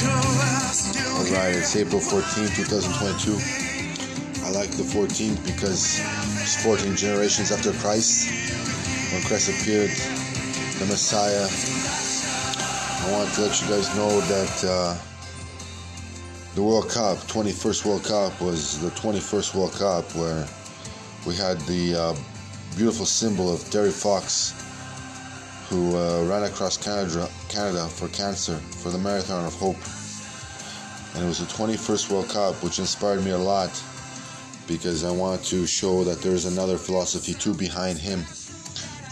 Alright, it's April 14, 2022. I like the 14th because it's 14 generations after Christ. When Christ appeared, the Messiah. I want to let you guys know that uh, the World Cup, 21st World Cup, was the 21st World Cup where we had the uh, beautiful symbol of Terry Fox who uh, ran across Canada, Canada for cancer for the Marathon of Hope. And it was the 21st World Cup, which inspired me a lot because I want to show that there is another philosophy too behind him,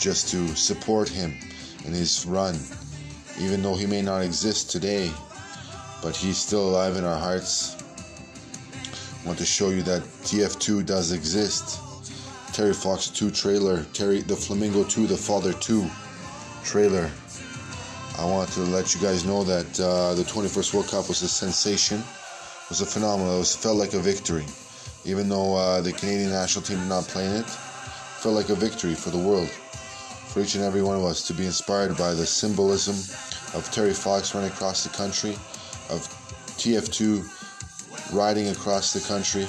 just to support him in his run. Even though he may not exist today, but he's still alive in our hearts. I want to show you that TF2 does exist. Terry Fox 2 trailer, Terry the Flamingo 2, the Father 2 trailer. I want to let you guys know that uh, the 21st World Cup was a sensation, it was a phenomenal. It felt like a victory, even though uh, the Canadian national team did not play in it. Felt like a victory for the world, for each and every one of us to be inspired by the symbolism of Terry Fox running across the country, of TF2 riding across the country,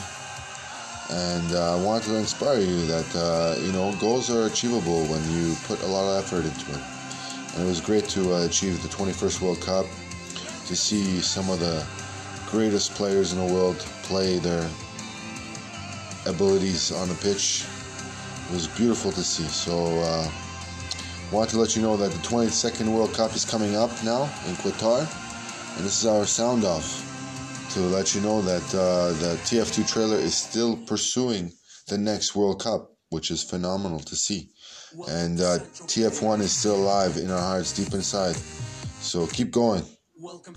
and uh, I want to inspire you that uh, you know goals are achievable when you put a lot of effort into it and it was great to uh, achieve the 21st World Cup, to see some of the greatest players in the world play their abilities on the pitch. It was beautiful to see. So, uh, want to let you know that the 22nd World Cup is coming up now in Qatar, and this is our sound off to let you know that uh, the TF2 trailer is still pursuing the next World Cup, which is phenomenal to see. And uh, TF1 is still alive in our hearts deep inside. So keep going.